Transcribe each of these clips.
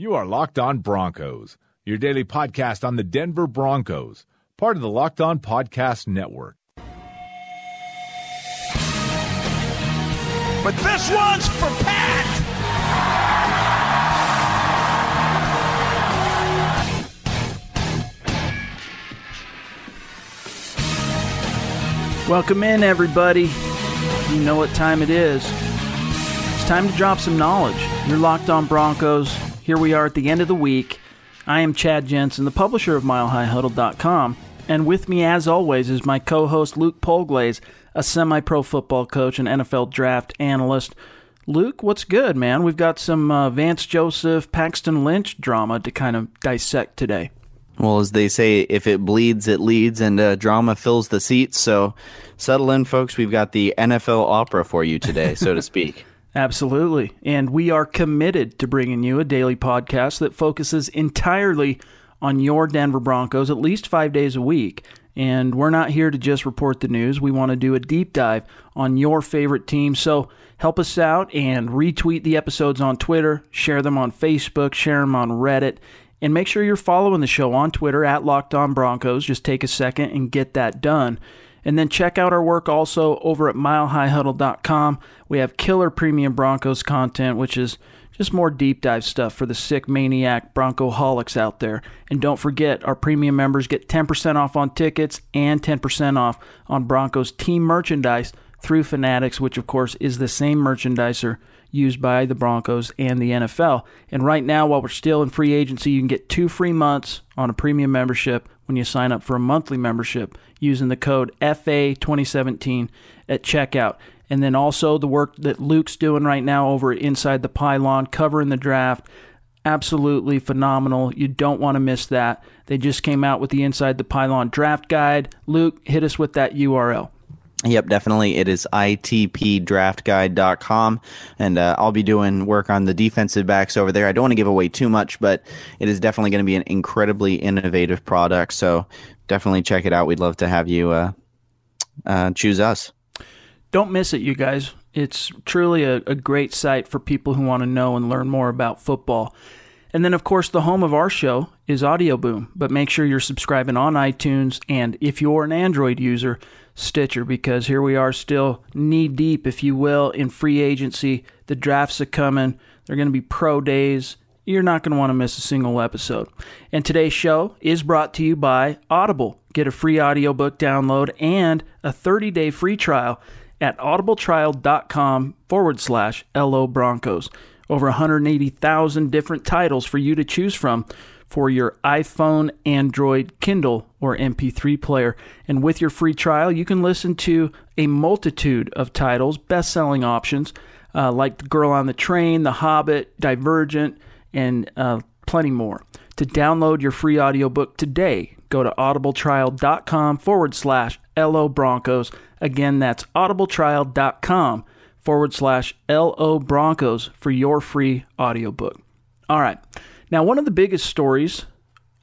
You are Locked On Broncos, your daily podcast on the Denver Broncos, part of the Locked On Podcast Network. But this one's for Pat! Welcome in, everybody. You know what time it is. It's time to drop some knowledge. You're locked on Broncos. Here we are at the end of the week. I am Chad Jensen, the publisher of MileHighHuddle.com, and with me, as always, is my co-host Luke Polglaze, a semi-pro football coach and NFL draft analyst. Luke, what's good, man? We've got some uh, Vance Joseph, Paxton Lynch drama to kind of dissect today. Well, as they say, if it bleeds, it leads, and uh, drama fills the seats. So settle in, folks. We've got the NFL opera for you today, so to speak. Absolutely. And we are committed to bringing you a daily podcast that focuses entirely on your Denver Broncos at least five days a week. And we're not here to just report the news. We want to do a deep dive on your favorite team. So help us out and retweet the episodes on Twitter, share them on Facebook, share them on Reddit. And make sure you're following the show on Twitter at Locked On Broncos. Just take a second and get that done. And then check out our work also over at milehighhuddle.com. We have killer premium Broncos content, which is just more deep dive stuff for the sick maniac Broncoholics out there. And don't forget, our premium members get 10% off on tickets and 10% off on Broncos team merchandise through Fanatics, which of course is the same merchandiser used by the Broncos and the NFL. And right now, while we're still in free agency, you can get two free months on a premium membership when you sign up for a monthly membership using the code FA2017 at checkout. And then also the work that Luke's doing right now over Inside the Pylon, covering the draft. Absolutely phenomenal. You don't want to miss that. They just came out with the Inside the Pylon draft guide. Luke, hit us with that URL. Yep, definitely. It is itpdraftguide.com. And uh, I'll be doing work on the defensive backs over there. I don't want to give away too much, but it is definitely going to be an incredibly innovative product. So definitely check it out. We'd love to have you uh, uh, choose us. Don't miss it, you guys. It's truly a, a great site for people who want to know and learn more about football. And then, of course, the home of our show is Audioboom. But make sure you're subscribing on iTunes. And if you're an Android user, Stitcher because here we are still knee deep, if you will, in free agency. The drafts are coming. They're going to be pro days. You're not going to want to miss a single episode. And today's show is brought to you by Audible. Get a free audiobook download and a 30 day free trial at audibletrial.com forward slash LO Broncos. Over 180,000 different titles for you to choose from for your iPhone, Android, Kindle, or MP3 player. And with your free trial, you can listen to a multitude of titles, best selling options uh, like The Girl on the Train, The Hobbit, Divergent, and uh, plenty more. To download your free audiobook today, go to audibletrial.com forward slash LO Broncos. Again, that's audibletrial.com forward slash LO Broncos for your free audiobook. All right. Now, one of the biggest stories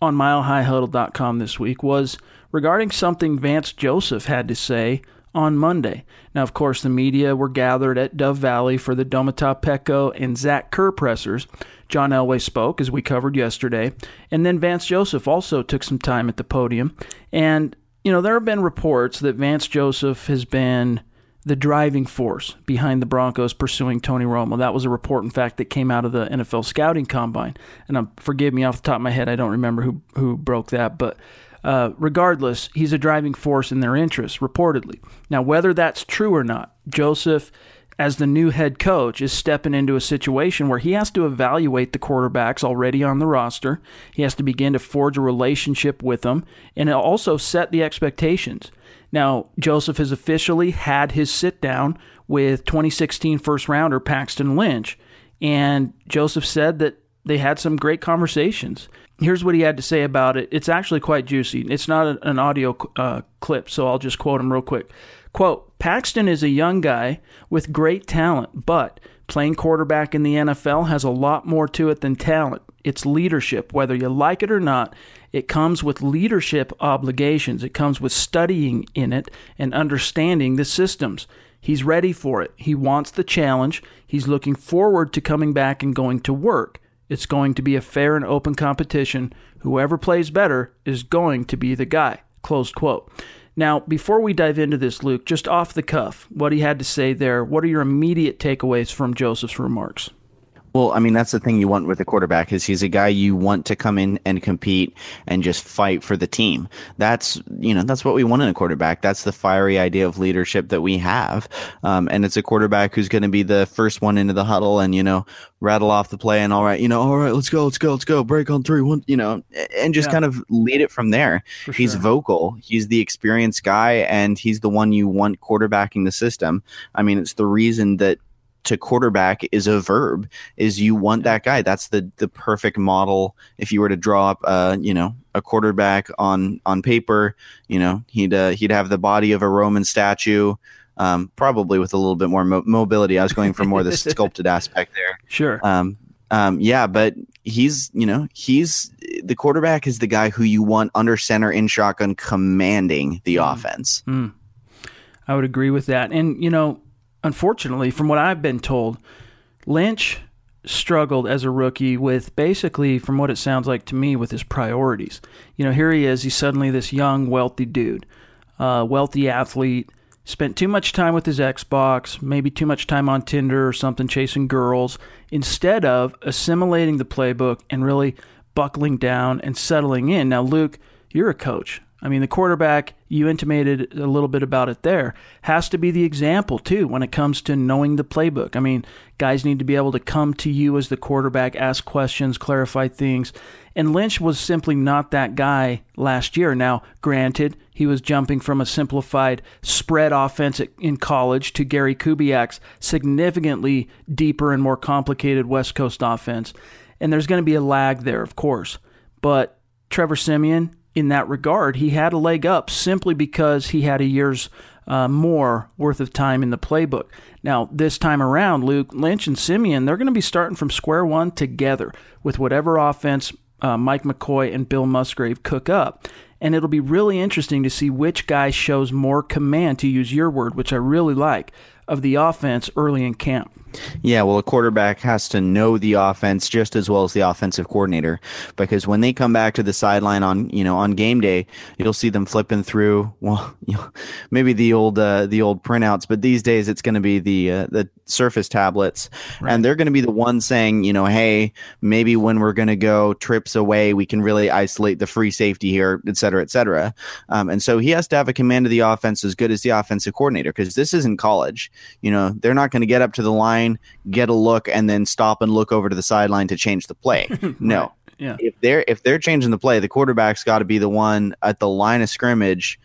on milehighhuddle.com this week was regarding something Vance Joseph had to say on Monday. Now, of course, the media were gathered at Dove Valley for the Domata Peko and Zach Kerr pressers. John Elway spoke, as we covered yesterday. And then Vance Joseph also took some time at the podium. And, you know, there have been reports that Vance Joseph has been the driving force behind the Broncos pursuing Tony Romo. That was a report, in fact, that came out of the NFL scouting combine. And um, forgive me off the top of my head, I don't remember who who broke that, but uh, regardless, he's a driving force in their interests, reportedly. Now, whether that's true or not, Joseph, as the new head coach, is stepping into a situation where he has to evaluate the quarterbacks already on the roster. He has to begin to forge a relationship with them and also set the expectations. Now, Joseph has officially had his sit down with 2016 first rounder Paxton Lynch, and Joseph said that they had some great conversations. Here's what he had to say about it. It's actually quite juicy. It's not an audio uh, clip, so I'll just quote him real quick. Quote Paxton is a young guy with great talent, but playing quarterback in the NFL has a lot more to it than talent. It's leadership, whether you like it or not. It comes with leadership obligations. It comes with studying in it and understanding the systems. He's ready for it. He wants the challenge. He's looking forward to coming back and going to work. It's going to be a fair and open competition. Whoever plays better is going to be the guy. Close quote. Now, before we dive into this, Luke, just off the cuff, what he had to say there, what are your immediate takeaways from Joseph's remarks? Well, I mean, that's the thing you want with a quarterback is he's a guy you want to come in and compete and just fight for the team. That's, you know, that's what we want in a quarterback. That's the fiery idea of leadership that we have. Um, and it's a quarterback who's going to be the first one into the huddle and, you know, rattle off the play and all right, you know, all right, let's go, let's go, let's go, break on three, one, you know, and just yeah. kind of lead it from there. For he's sure. vocal. He's the experienced guy and he's the one you want quarterbacking the system. I mean, it's the reason that to quarterback is a verb is you want that guy. That's the the perfect model. If you were to draw up uh you know a quarterback on on paper you know he'd uh, he'd have the body of a roman statue um, probably with a little bit more mo- mobility. I was going for more the sculpted aspect there. Sure. Um, um, yeah but he's you know he's the quarterback is the guy who you want under center in shotgun commanding the mm. offense. Mm. i would agree with that. And you know unfortunately, from what I've been told, Lynch struggled as a rookie with basically, from what it sounds like to me, with his priorities. You know, here he is. He's suddenly this young, wealthy dude, uh, wealthy athlete. Spent too much time with his Xbox, maybe too much time on Tinder or something, chasing girls, instead of assimilating the playbook and really buckling down and settling in. Now, Luke, you're a coach. I mean, the quarterback, you intimated a little bit about it there, has to be the example too when it comes to knowing the playbook. I mean, guys need to be able to come to you as the quarterback, ask questions, clarify things. And Lynch was simply not that guy last year. Now, granted, he was jumping from a simplified spread offense in college to Gary Kubiak's significantly deeper and more complicated West Coast offense. And there's going to be a lag there, of course. But Trevor Siemian, in that regard, he had a leg up simply because he had a year's uh, more worth of time in the playbook. Now, this time around, Luke Lynch and Siemian, they're going to be starting from square one together with whatever offense uh, Mike McCoy and Bill Musgrave cook up. And it'll be really interesting to see which guy shows more command, to use your word, which I really like, of the offense early in camp. Yeah, well, a quarterback has to know the offense just as well as the offensive coordinator because when they come back to the sideline on you know on game day, you'll see them flipping through well, you know, maybe the old uh, the old printouts, but these days it's going to be the uh, the Surface tablets, right. and they're going to be the ones saying, you know, hey, maybe when we're going to go trips away, we can really isolate the free safety here, et cetera, et cetera. Um, and so he has to have a command of the offense as good as the offensive coordinator because this isn't college. You know, they're not going to get up to the line, get a look, and then stop and look over to the sideline to change the play. No. right. Yeah. If they're if they're changing the play, the quarterback's got to be the one at the line of scrimmage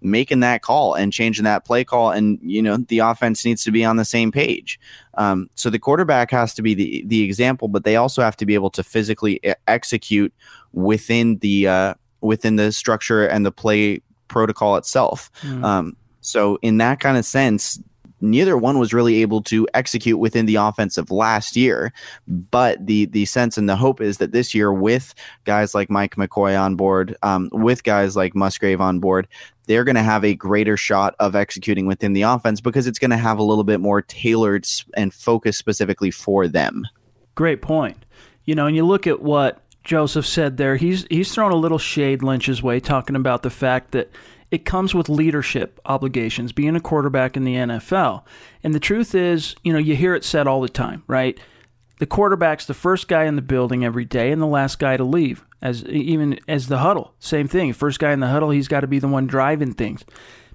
making that call and changing that play call and you know the offense needs to be on the same page um, so the quarterback has to be the the example but they also have to be able to physically execute within the uh, within the structure and the play protocol itself mm. um, so in that kind of sense neither one was really able to execute within the offense of last year. But the the sense and the hope is that this year, with guys like Mike McCoy on board, um, with guys like Musgrave on board, they're going to have a greater shot of executing within the offense because it's going to have a little bit more tailored and focused specifically for them. Great point. You know, and you look at what Joseph said there. He's he's thrown a little shade Lynch's way, talking about the fact that it comes with leadership obligations, being a quarterback in the NFL. And the truth is, you know, you hear it said all the time, right? The quarterback's the first guy in the building every day and the last guy to leave. As even as the huddle, same thing. First guy in the huddle, he's got to be the one driving things.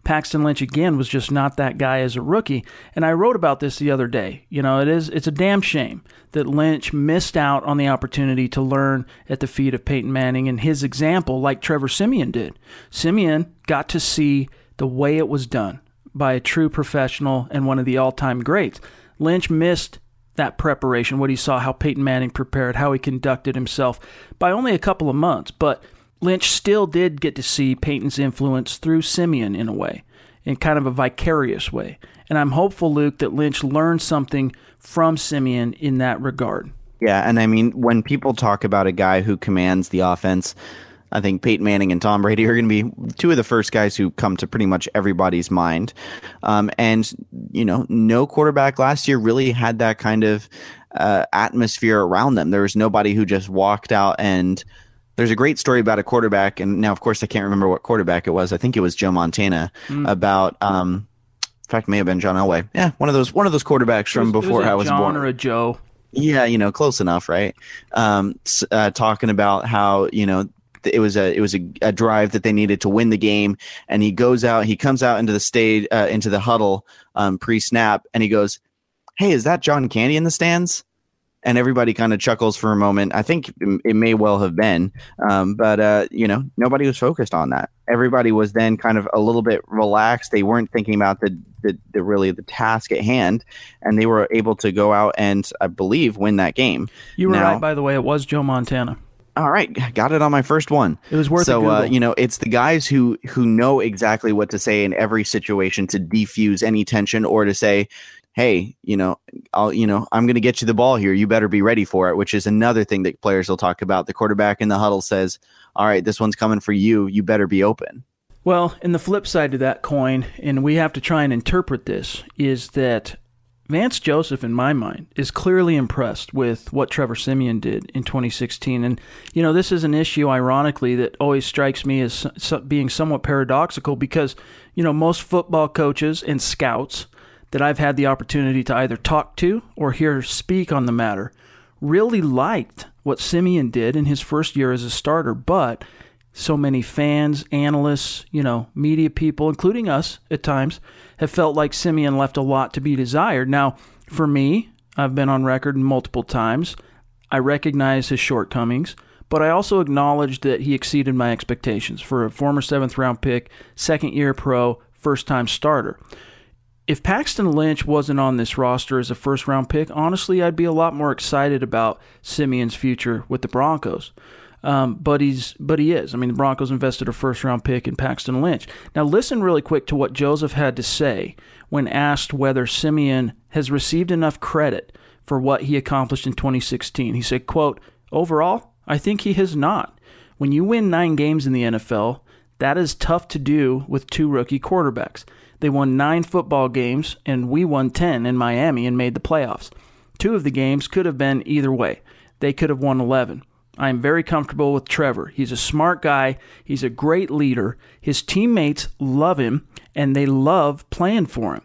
Paxton Lynch again was just not that guy as a rookie. And I wrote about this the other day. You know, it is it's a damn shame that Lynch missed out on the opportunity to learn at the feet of Peyton Manning and his example like Trevor Siemian did. Siemian got to see the way it was done by a true professional and one of the all-time greats. Lynch missed that preparation, what he saw, how Peyton Manning prepared, how he conducted himself by only a couple of months, but Lynch still did get to see Peyton's influence through Siemian in a way, in kind of a vicarious way. And I'm hopeful, Luke, that Lynch learned something from Siemian in that regard. Yeah, and I mean, when people talk about a guy who commands the offense, I think Peyton Manning and Tom Brady are going to be two of the first guys who come to pretty much everybody's mind. Um, and, you know, no quarterback last year really had that kind of uh, atmosphere around them. There was nobody who just walked out and there's a great story about a quarterback. And now, of course, I can't remember what quarterback it was. I think it was Joe Montana mm. about, um, in fact, may have been John Elway. Yeah, one of those one of those quarterbacks from before was I was John born. or a Joe. Yeah, you know, close enough, right? Um, uh, talking about how you know it was a it was a, a, drive that they needed to win the game, and he goes out, he comes out into the stage, uh, into the huddle um, pre snap, and he goes, "Hey, is that John Candy in the stands?" And everybody kind of chuckles for a moment. I think it may well have been, um, but uh, you know, nobody was focused on that. Everybody was then kind of a little bit relaxed. They weren't thinking about the the, the really the task at hand, and they were able to go out and I believe win that game. You were now, right, by the way. It was Joe Montana. All right, got it on my first one. It was worth so uh, you know it's the guys who who know exactly what to say in every situation to defuse any tension or to say, hey, you know, I'll you know I'm going to get you the ball here. You better be ready for it. Which is another thing that players will talk about. The quarterback in the huddle says, "All right, this one's coming for you. You better be open." Well, and the flip side to that coin, and we have to try and interpret this, is that Vance Joseph, in my mind, is clearly impressed with what Trevor Siemian did in 2016. And, you know, this is an issue, ironically, that always strikes me as being somewhat paradoxical because, you know, most football coaches and scouts that I've had the opportunity to either talk to or hear speak on the matter really liked what Siemian did in his first year as a starter, but so many fans, analysts, you know, media people, including us at times, have felt like Siemian left a lot to be desired. Now, for me, I've been on record multiple times. I recognize his shortcomings, but I also acknowledge that he exceeded my expectations for a former seventh round pick, second year pro, first time starter. If Paxton Lynch wasn't on this roster as a first round pick, honestly, I'd be a lot more excited about Siemian's future with the Broncos. Um, but he's but he is. I mean, the Broncos invested a first round pick in Paxton Lynch. Now, listen really quick to what Joseph had to say when asked whether Siemian has received enough credit for what he accomplished in 2016. He said, "quote Overall, I think he has not. When you win nine games in the NFL, that is tough to do with two rookie quarterbacks. They won nine football games, and we won 10 in Miami and made the playoffs. Two of the games could have been either way. They could have won 11. I am very comfortable with Trevor. He's a smart guy. He's a great leader. His teammates love him and they love playing for him.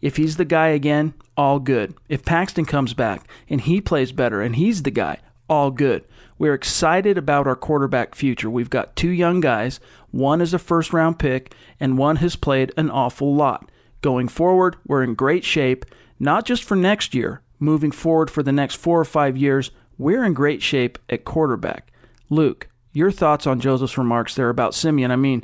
If he's the guy again, all good. If Paxton comes back and he plays better and he's the guy, all good. We're excited about our quarterback future. We've got two young guys. One is a first round pick, and one has played an awful lot. Going forward, we're in great shape, not just for next year, moving forward for the next four or five years, we're in great shape at quarterback. Luke, your thoughts on Joseph's remarks there about Siemian? I mean,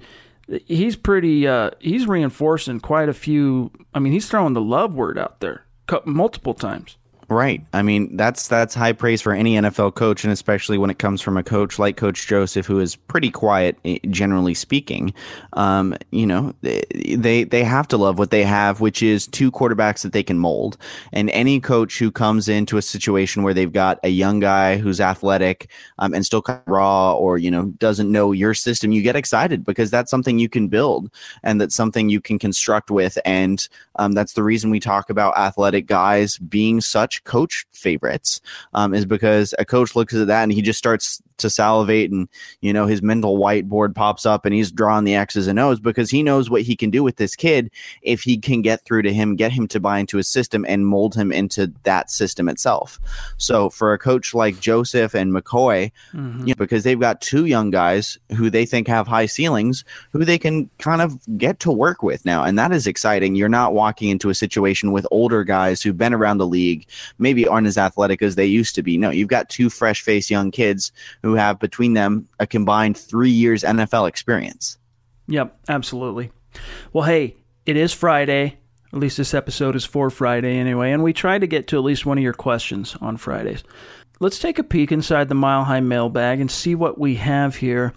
he's pretty, uh, he's reinforcing quite a few. I mean, he's throwing the love word out there multiple times. Right. I mean, that's that's high praise for any NFL coach, and especially when it comes from a coach like Coach Joseph, who is pretty quiet, eh, generally speaking. Um, you know, they they have to love what they have, which is two quarterbacks that they can mold. And any coach who comes into a situation where they've got a young guy who's athletic um, and still kind of raw, or you know, doesn't know your system, you get excited because that's something you can build and that's something you can construct with. And um, that's the reason we talk about athletic guys being such coach favorites um, is because a coach looks at that and he just starts to salivate and you know his mental whiteboard pops up and he's drawing the x's and o's because he knows what he can do with this kid if he can get through to him get him to buy into his system and mold him into that system itself. So for a coach like joseph and mccoy mm-hmm. you know, because they've got two young guys who they think have high ceilings who they can kind of get to work with now. And that is exciting. You're not walking into a situation with older guys who've been around the league maybe aren't as athletic as they used to be. No you've got two fresh faced young kids who have between them a combined three years NFL experience. Yep, absolutely. Well, hey, it is Friday. At least this episode is for Friday anyway, and we try to get to at least one of your questions on Fridays. Let's take a peek inside the Mile High mailbag and see what we have here.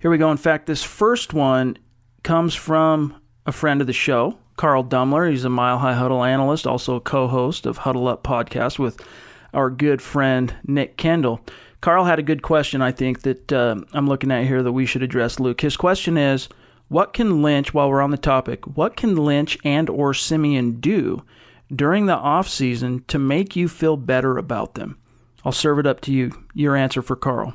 Here we go. In fact, this first one comes from a friend of the show, Carl Dumler. He's a Mile High Huddle analyst, also a co host of Huddle Up podcast with our good friend Nick Kendall. Carl had a good question, I think, that uh, I'm looking at here that we should address, Luke. His question is What can Lynch, while we're on the topic, what can Lynch and or Siemian do during the off season to make you feel better about them? I'll serve it up to you. Your answer for Carl.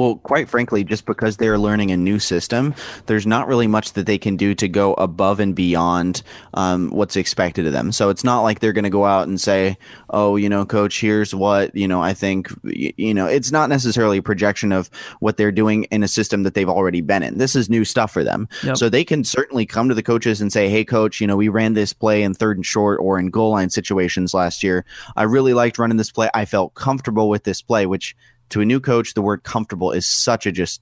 Well, quite frankly, just because they're learning a new system, there's not really much that they can do to go above and beyond um, what's expected of them. So it's not like they're going to go out and say, "Oh, you know, coach, here's what you know." I think you know, it's not necessarily a projection of what they're doing in a system that they've already been in. This is new stuff for them, yep. so they can certainly come to the coaches and say, "Hey, coach, you know, we ran this play in third and short or in goal line situations last year. I really liked running this play. I felt comfortable with this play," which to a new coach, the word comfortable is such a just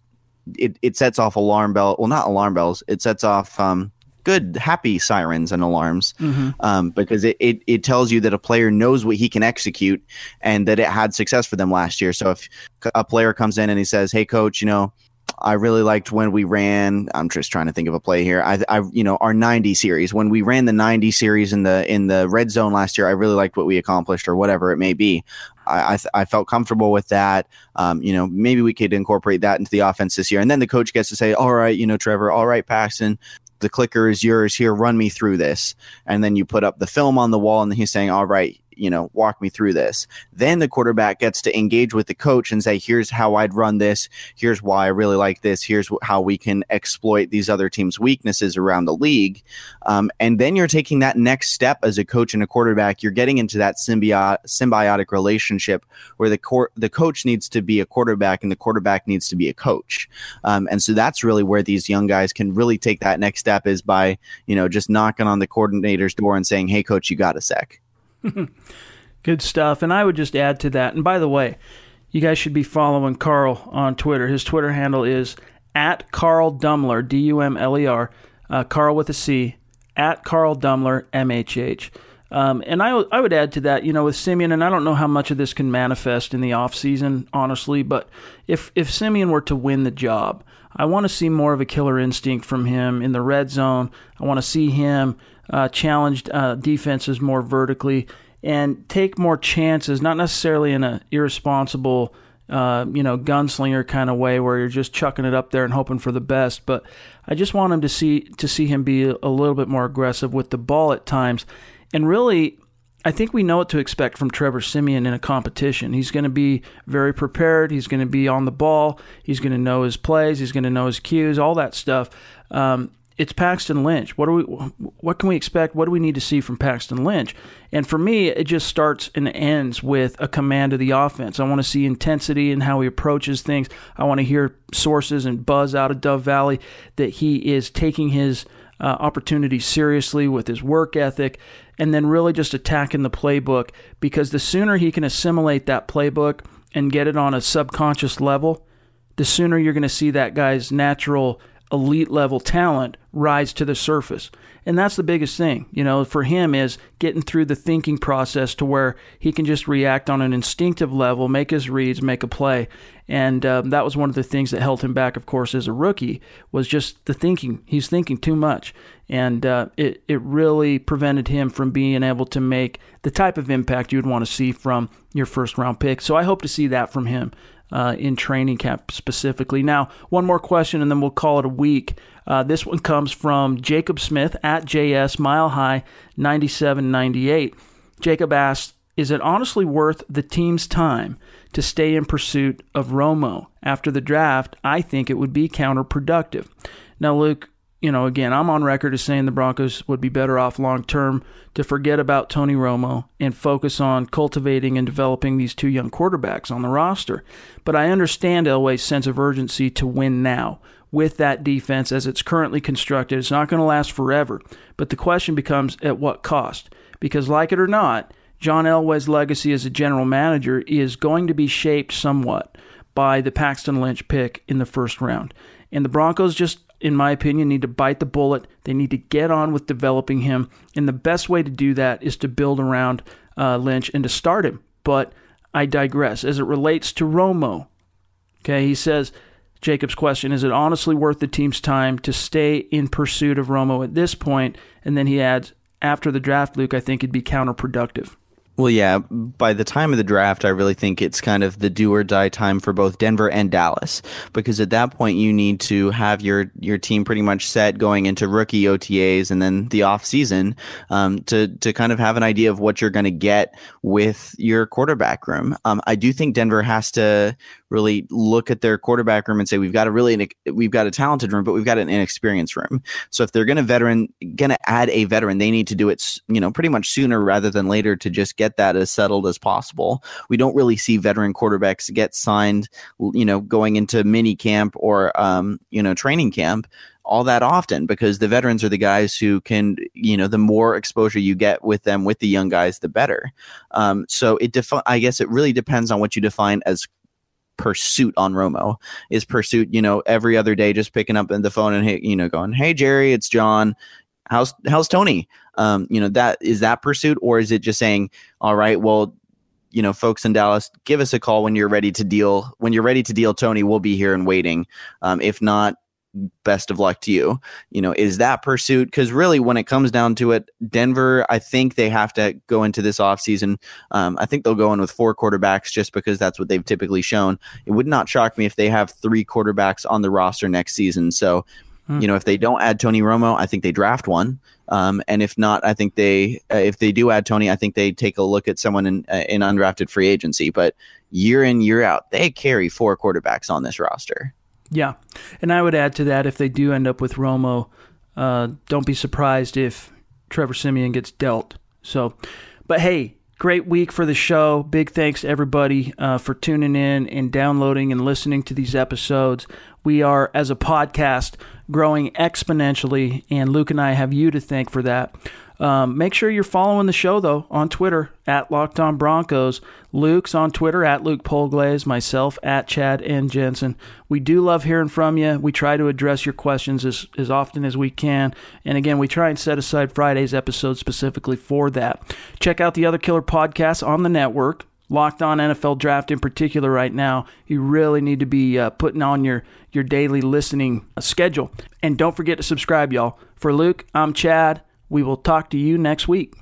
it, it sets off alarm bell. Well, not alarm bells. It sets off um, good, happy sirens and alarms mm-hmm. um, because it, it, it tells you that a player knows what he can execute and that it had success for them last year. So if a player comes in and he says, "Hey, coach, you know." I really liked when we ran. I'm just trying to think of a play here. I, I, you know, our 90 series when we ran the 90 series in the in the red zone last year. I really liked what we accomplished, or whatever it may be. I, I, felt comfortable with that. Um, you know, maybe we could incorporate that into the offense this year, and then the coach gets to say, "All right, you know, Trevor. All right, Paxton the clicker is yours here run me through this and then you put up the film on the wall and he's saying all right you know, walk me through this. Then the quarterback gets to engage with the coach and say, here's how I'd run this. Here's why I really like this. Here's how we can exploit these other teams' weaknesses around the league. Um, and then you're taking that next step as a coach and a quarterback. You're getting into that symbiotic, symbiotic relationship where the cor- the coach needs to be a quarterback and the quarterback needs to be a coach. Um, and so that's really where these young guys can really take that next step is by, you know, just knocking on the coordinator's door and saying, hey, coach, you got a sec. Good stuff. And I would just add to that. And by the way, you guys should be following Carl on Twitter. His Twitter handle is at Carl Dumler, D U M L E R, uh, Carl with a C, at Carl Dumler, M H H. Um, and I, I would add to that, you know, with Siemian, and I don't know how much of this can manifest in the offseason, honestly, but if, if Siemian were to win the job, I want to see more of a killer instinct from him in the red zone. I want to see him uh, challenged uh, defenses more vertically and take more chances, not necessarily in an irresponsible, uh, you know, gunslinger kind of way where you're just chucking it up there and hoping for the best. But I just want him to see to see him be a little bit more aggressive with the ball at times, and really. I think we know what to expect from Trevor Siemian in a competition. He's going to be very prepared. He's going to be on the ball. He's going to know his plays. He's going to know his cues, all that stuff. Um, it's Paxton Lynch. What do we what can we expect? What do we need to see from Paxton Lynch? And for me, it just starts and ends with a command of the offense. I want to see intensity and in how he approaches things. I want to hear sources and buzz out of Dove Valley that he is taking his uh, opportunities seriously with his work ethic and then really just attacking the playbook because the sooner he can assimilate that playbook and get it on a subconscious level, the sooner you're going to see that guy's natural elite level talent rise to the surface. And that's the biggest thing, you know, for him is getting through the thinking process to where he can just react on an instinctive level, make his reads, make a play. And um, that was one of the things that held him back, of course, as a rookie, was just the thinking. He's thinking too much. And uh, it, it really prevented him from being able to make the type of impact you'd want to see from your first round pick. So I hope to see that from him uh, in training camp specifically. Now, one more question, and then we'll call it a week. Uh, this one comes from Jacob Smith at JS Mile High 9798. Jacob asks, "Is it honestly worth the team's time to stay in pursuit of Romo after the draft? I think it would be counterproductive." Now, Luke, you know, again, I'm on record as saying the Broncos would be better off long term to forget about Tony Romo and focus on cultivating and developing these two young quarterbacks on the roster. But I understand Elway's sense of urgency to win now with that defense as it's currently constructed. It's not going to last forever. But the question becomes at what cost? Because, like it or not, John Elway's legacy as a general manager is going to be shaped somewhat by the Paxton Lynch pick in the first round. And the Broncos just in my opinion, need to bite the bullet. They need to get on with developing him. And the best way to do that is to build around uh, Lynch and to start him. But I digress. As it relates to Romo, okay, he says, Jacob's question is it honestly worth the team's time to stay in pursuit of Romo at this point? And then he adds, after the draft, Luke, I think it'd be counterproductive. Well, yeah, by the time of the draft, I really think it's kind of the do or die time for both Denver and Dallas because at that point you need to have your your team pretty much set going into rookie OTAs and then the off season um, to to kind of have an idea of what you're going to get with your quarterback room. Um, I do think Denver has to really look at their quarterback room and say we've got a really we've got a talented room, but we've got an inexperienced room. So if they're going to veteran going to add a veteran, they need to do it you know pretty much sooner rather than later to just get that as settled as possible. We don't really see veteran quarterbacks get signed, you know, going into mini camp or um, you know training camp all that often because the veterans are the guys who can, you know, the more exposure you get with them with the young guys, the better. Um, so it defi- I guess it really depends on what you define as pursuit on Romo. Is pursuit, you know, every other day just picking up the phone and hey, you know, going, "Hey Jerry, it's John. How's how's Tony?" Um, you know, that is that pursuit or is it just saying, "All right, well, you know, folks in Dallas, give us a call when you're ready to deal. When you're ready to deal, Tony, we'll be here and waiting. Um, if not, best of luck to you. You know, is that pursuit? Because really, when it comes down to it, Denver, I think they have to go into this offseason. Um, I think they'll go in with four quarterbacks just because that's what they've typically shown. It would not shock me if they have three quarterbacks on the roster next season. So, hmm. you know, if they don't add Tony Romo, I think they draft one. Um, and if not, I think they, uh, if they do add Tony, I think they take a look at someone in uh, in undrafted free agency. But year in year out, they carry four quarterbacks on this roster. Yeah, and I would add to that if they do end up with Romo, uh, don't be surprised if Trevor Siemian gets dealt. So, but hey, great week for the show. Big thanks to everybody uh, for tuning in and downloading and listening to these episodes. We are, as a podcast, growing exponentially, and Luke and I have you to thank for that. Um, make sure you're following the show though on Twitter at Locked On Broncos. Luke's on Twitter at Luke Polglaze, myself at Chad and Jensen. We do love hearing from you. We try to address your questions as, as often as we can. And again, we try and set aside Friday's episode specifically for that. Check out the other killer podcasts on the network. Locked on NFL draft in particular right now, you really need to be uh, putting on your, your daily listening schedule. And don't forget to subscribe, y'all. For Luke, I'm Chad. We will talk to you next week.